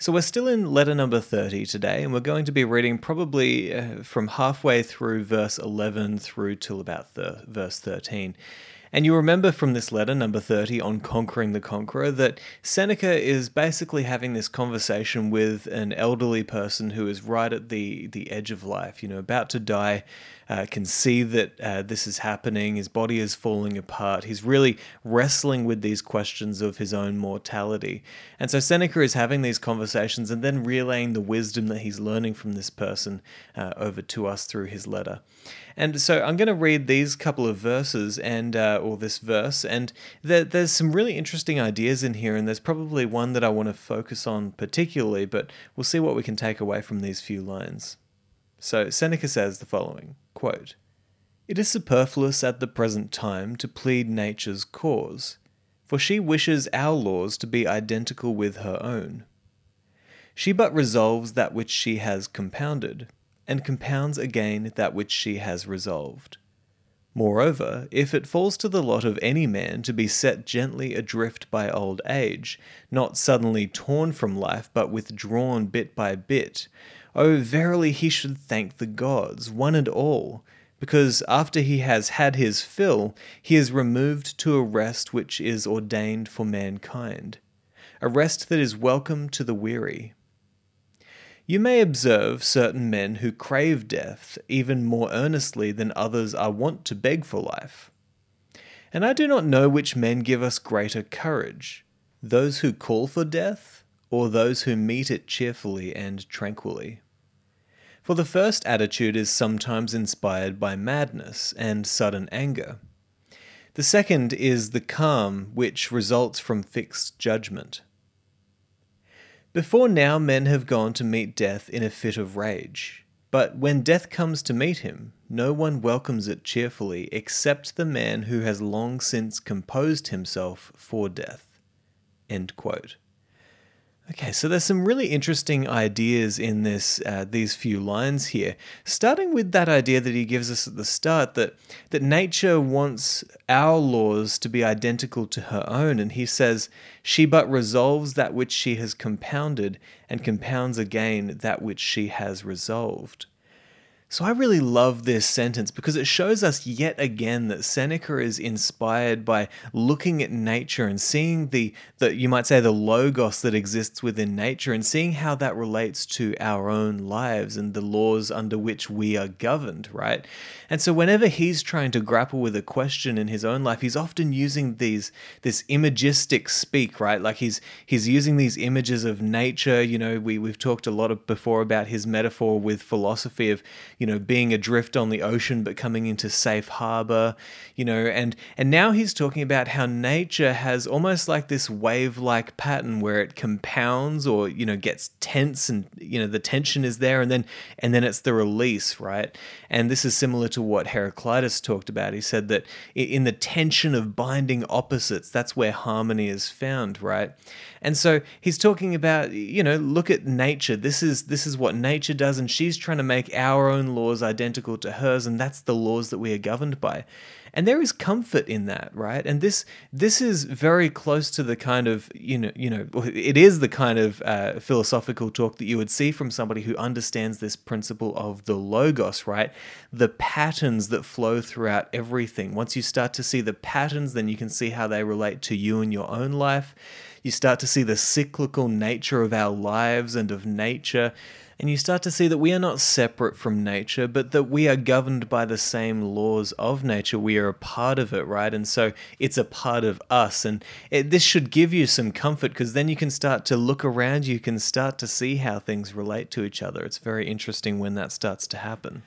So, we're still in letter number 30 today, and we're going to be reading probably uh, from halfway through verse 11 through till about thir- verse 13. And you remember from this letter, number 30, on Conquering the Conqueror, that Seneca is basically having this conversation with an elderly person who is right at the, the edge of life, you know, about to die, uh, can see that uh, this is happening, his body is falling apart. He's really wrestling with these questions of his own mortality. And so Seneca is having these conversations and then relaying the wisdom that he's learning from this person uh, over to us through his letter. And so I'm going to read these couple of verses and uh, or this verse, and there, there's some really interesting ideas in here, and there's probably one that I want to focus on particularly, but we'll see what we can take away from these few lines. So Seneca says the following quote, It is superfluous at the present time to plead nature's cause, for she wishes our laws to be identical with her own. She but resolves that which she has compounded, and compounds again that which she has resolved. Moreover, if it falls to the lot of any man to be set gently adrift by old age, not suddenly torn from life, but withdrawn bit by bit, oh, verily he should thank the gods, one and all, because after he has had his fill, he is removed to a rest which is ordained for mankind, a rest that is welcome to the weary, you may observe certain men who crave death even more earnestly than others are wont to beg for life. And I do not know which men give us greater courage those who call for death, or those who meet it cheerfully and tranquilly. For the first attitude is sometimes inspired by madness and sudden anger. The second is the calm which results from fixed judgment. Before now, men have gone to meet death in a fit of rage. But when death comes to meet him, no one welcomes it cheerfully except the man who has long since composed himself for death. Okay, so there's some really interesting ideas in this uh, these few lines here. Starting with that idea that he gives us at the start that that nature wants our laws to be identical to her own, and he says she but resolves that which she has compounded, and compounds again that which she has resolved. So I really love this sentence because it shows us yet again that Seneca is inspired by looking at nature and seeing the, the you might say the logos that exists within nature and seeing how that relates to our own lives and the laws under which we are governed, right? And so whenever he's trying to grapple with a question in his own life, he's often using these this imagistic speak, right? Like he's he's using these images of nature, you know, we we've talked a lot of before about his metaphor with philosophy of you know, being adrift on the ocean but coming into safe harbor, you know, and and now he's talking about how nature has almost like this wave-like pattern where it compounds or, you know, gets tense and you know, the tension is there and then and then it's the release, right? And this is similar to what Heraclitus talked about. He said that in the tension of binding opposites, that's where harmony is found, right? And so he's talking about, you know, look at nature. This is this is what nature does, and she's trying to make our own laws identical to hers, and that's the laws that we are governed by. And there is comfort in that, right? And this this is very close to the kind of you know you know it is the kind of uh, philosophical talk that you would see from somebody who understands this principle of the logos, right? The patterns that flow throughout everything. Once you start to see the patterns, then you can see how they relate to you and your own life. You start to see the cyclical nature of our lives and of nature and you start to see that we are not separate from nature, but that we are governed by the same laws of nature. We are a part of it, right? And so it's a part of us. And it, this should give you some comfort because then you can start to look around, you can start to see how things relate to each other. It's very interesting when that starts to happen.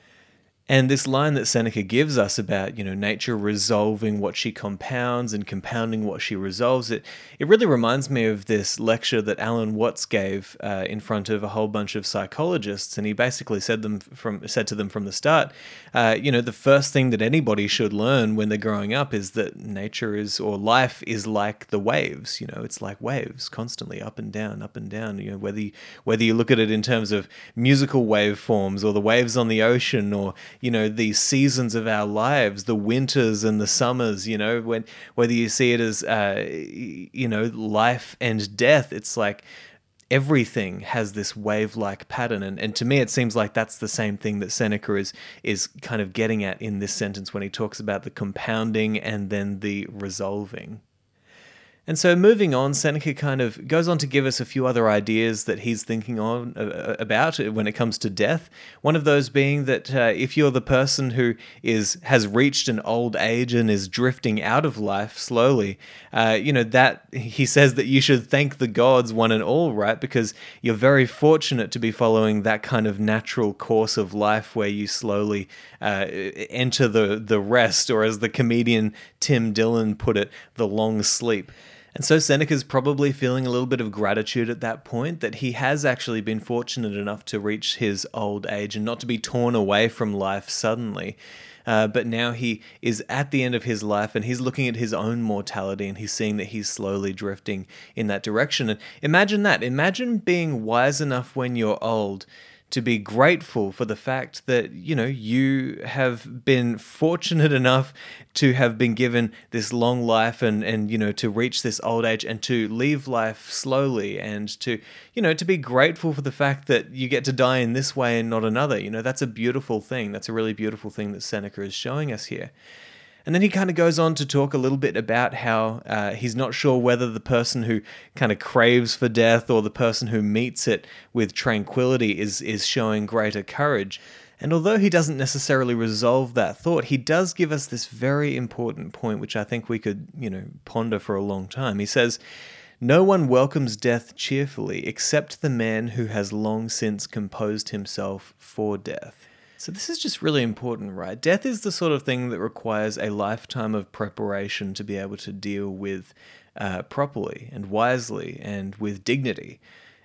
And this line that Seneca gives us about, you know, nature resolving what she compounds and compounding what she resolves, it, it really reminds me of this lecture that Alan Watts gave uh, in front of a whole bunch of psychologists. And he basically said them from said to them from the start, uh, you know, the first thing that anybody should learn when they're growing up is that nature is or life is like the waves. You know, it's like waves constantly up and down, up and down. You know, whether you, whether you look at it in terms of musical waveforms or the waves on the ocean or you know these seasons of our lives the winters and the summers you know when whether you see it as uh, you know life and death it's like everything has this wave-like pattern. And, and to me it seems like that's the same thing that seneca is is kind of getting at in this sentence when he talks about the compounding and then the resolving and so, moving on, Seneca kind of goes on to give us a few other ideas that he's thinking on uh, about when it comes to death. One of those being that uh, if you're the person who is has reached an old age and is drifting out of life slowly, uh, you know that he says that you should thank the gods one and all, right? Because you're very fortunate to be following that kind of natural course of life where you slowly uh, enter the the rest, or as the comedian Tim Dillon put it, the long sleep. And so Seneca's probably feeling a little bit of gratitude at that point that he has actually been fortunate enough to reach his old age and not to be torn away from life suddenly. Uh, but now he is at the end of his life and he's looking at his own mortality and he's seeing that he's slowly drifting in that direction. And imagine that. Imagine being wise enough when you're old to be grateful for the fact that you know you have been fortunate enough to have been given this long life and and you know to reach this old age and to leave life slowly and to you know to be grateful for the fact that you get to die in this way and not another. You know that's a beautiful thing. That's a really beautiful thing that Seneca is showing us here and then he kind of goes on to talk a little bit about how uh, he's not sure whether the person who kind of craves for death or the person who meets it with tranquility is, is showing greater courage. And although he doesn't necessarily resolve that thought, he does give us this very important point, which I think we could, you know, ponder for a long time. He says, No one welcomes death cheerfully except the man who has long since composed himself for death. So, this is just really important, right? Death is the sort of thing that requires a lifetime of preparation to be able to deal with uh, properly and wisely and with dignity.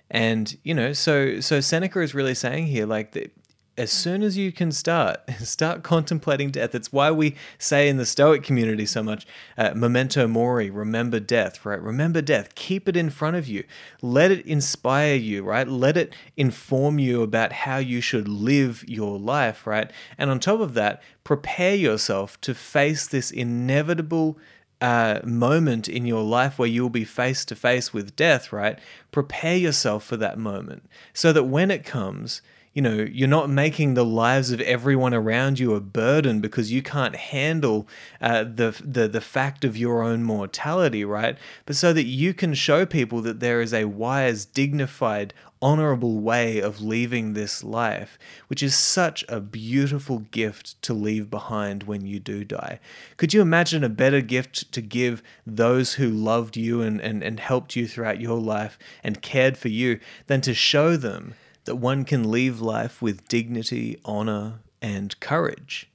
And, you know, so, so Seneca is really saying here, like, that as soon as you can start, start contemplating death. It's why we say in the Stoic community so much, uh, memento mori, remember death, right? Remember death. Keep it in front of you. Let it inspire you, right? Let it inform you about how you should live your life, right? And on top of that, prepare yourself to face this inevitable uh, moment in your life where you'll be face to face with death, right? Prepare yourself for that moment so that when it comes, you know, you're not making the lives of everyone around you a burden because you can't handle uh, the, the the fact of your own mortality, right? But so that you can show people that there is a wise, dignified, honorable way of leaving this life, which is such a beautiful gift to leave behind when you do die. Could you imagine a better gift to give those who loved you and, and, and helped you throughout your life and cared for you than to show them? That one can leave life with dignity, honor, and courage.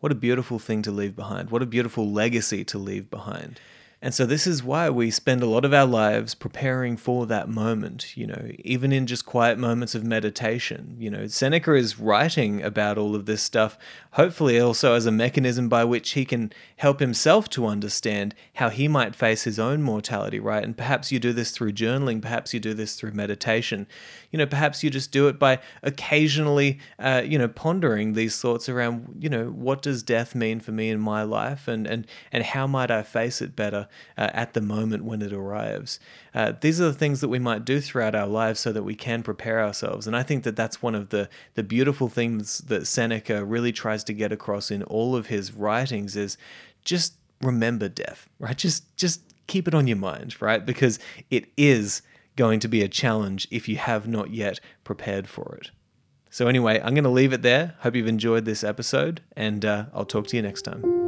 What a beautiful thing to leave behind. What a beautiful legacy to leave behind. And so this is why we spend a lot of our lives preparing for that moment, you know, even in just quiet moments of meditation. You know, Seneca is writing about all of this stuff, hopefully also as a mechanism by which he can help himself to understand how he might face his own mortality, right? And perhaps you do this through journaling, perhaps you do this through meditation. You know, perhaps you just do it by occasionally, uh, you know, pondering these thoughts around, you know, what does death mean for me in my life and, and, and how might I face it better? Uh, at the moment when it arrives. Uh, these are the things that we might do throughout our lives so that we can prepare ourselves. And I think that that's one of the, the beautiful things that Seneca really tries to get across in all of his writings is just remember death, right? Just, just keep it on your mind, right? Because it is going to be a challenge if you have not yet prepared for it. So, anyway, I'm going to leave it there. Hope you've enjoyed this episode, and uh, I'll talk to you next time.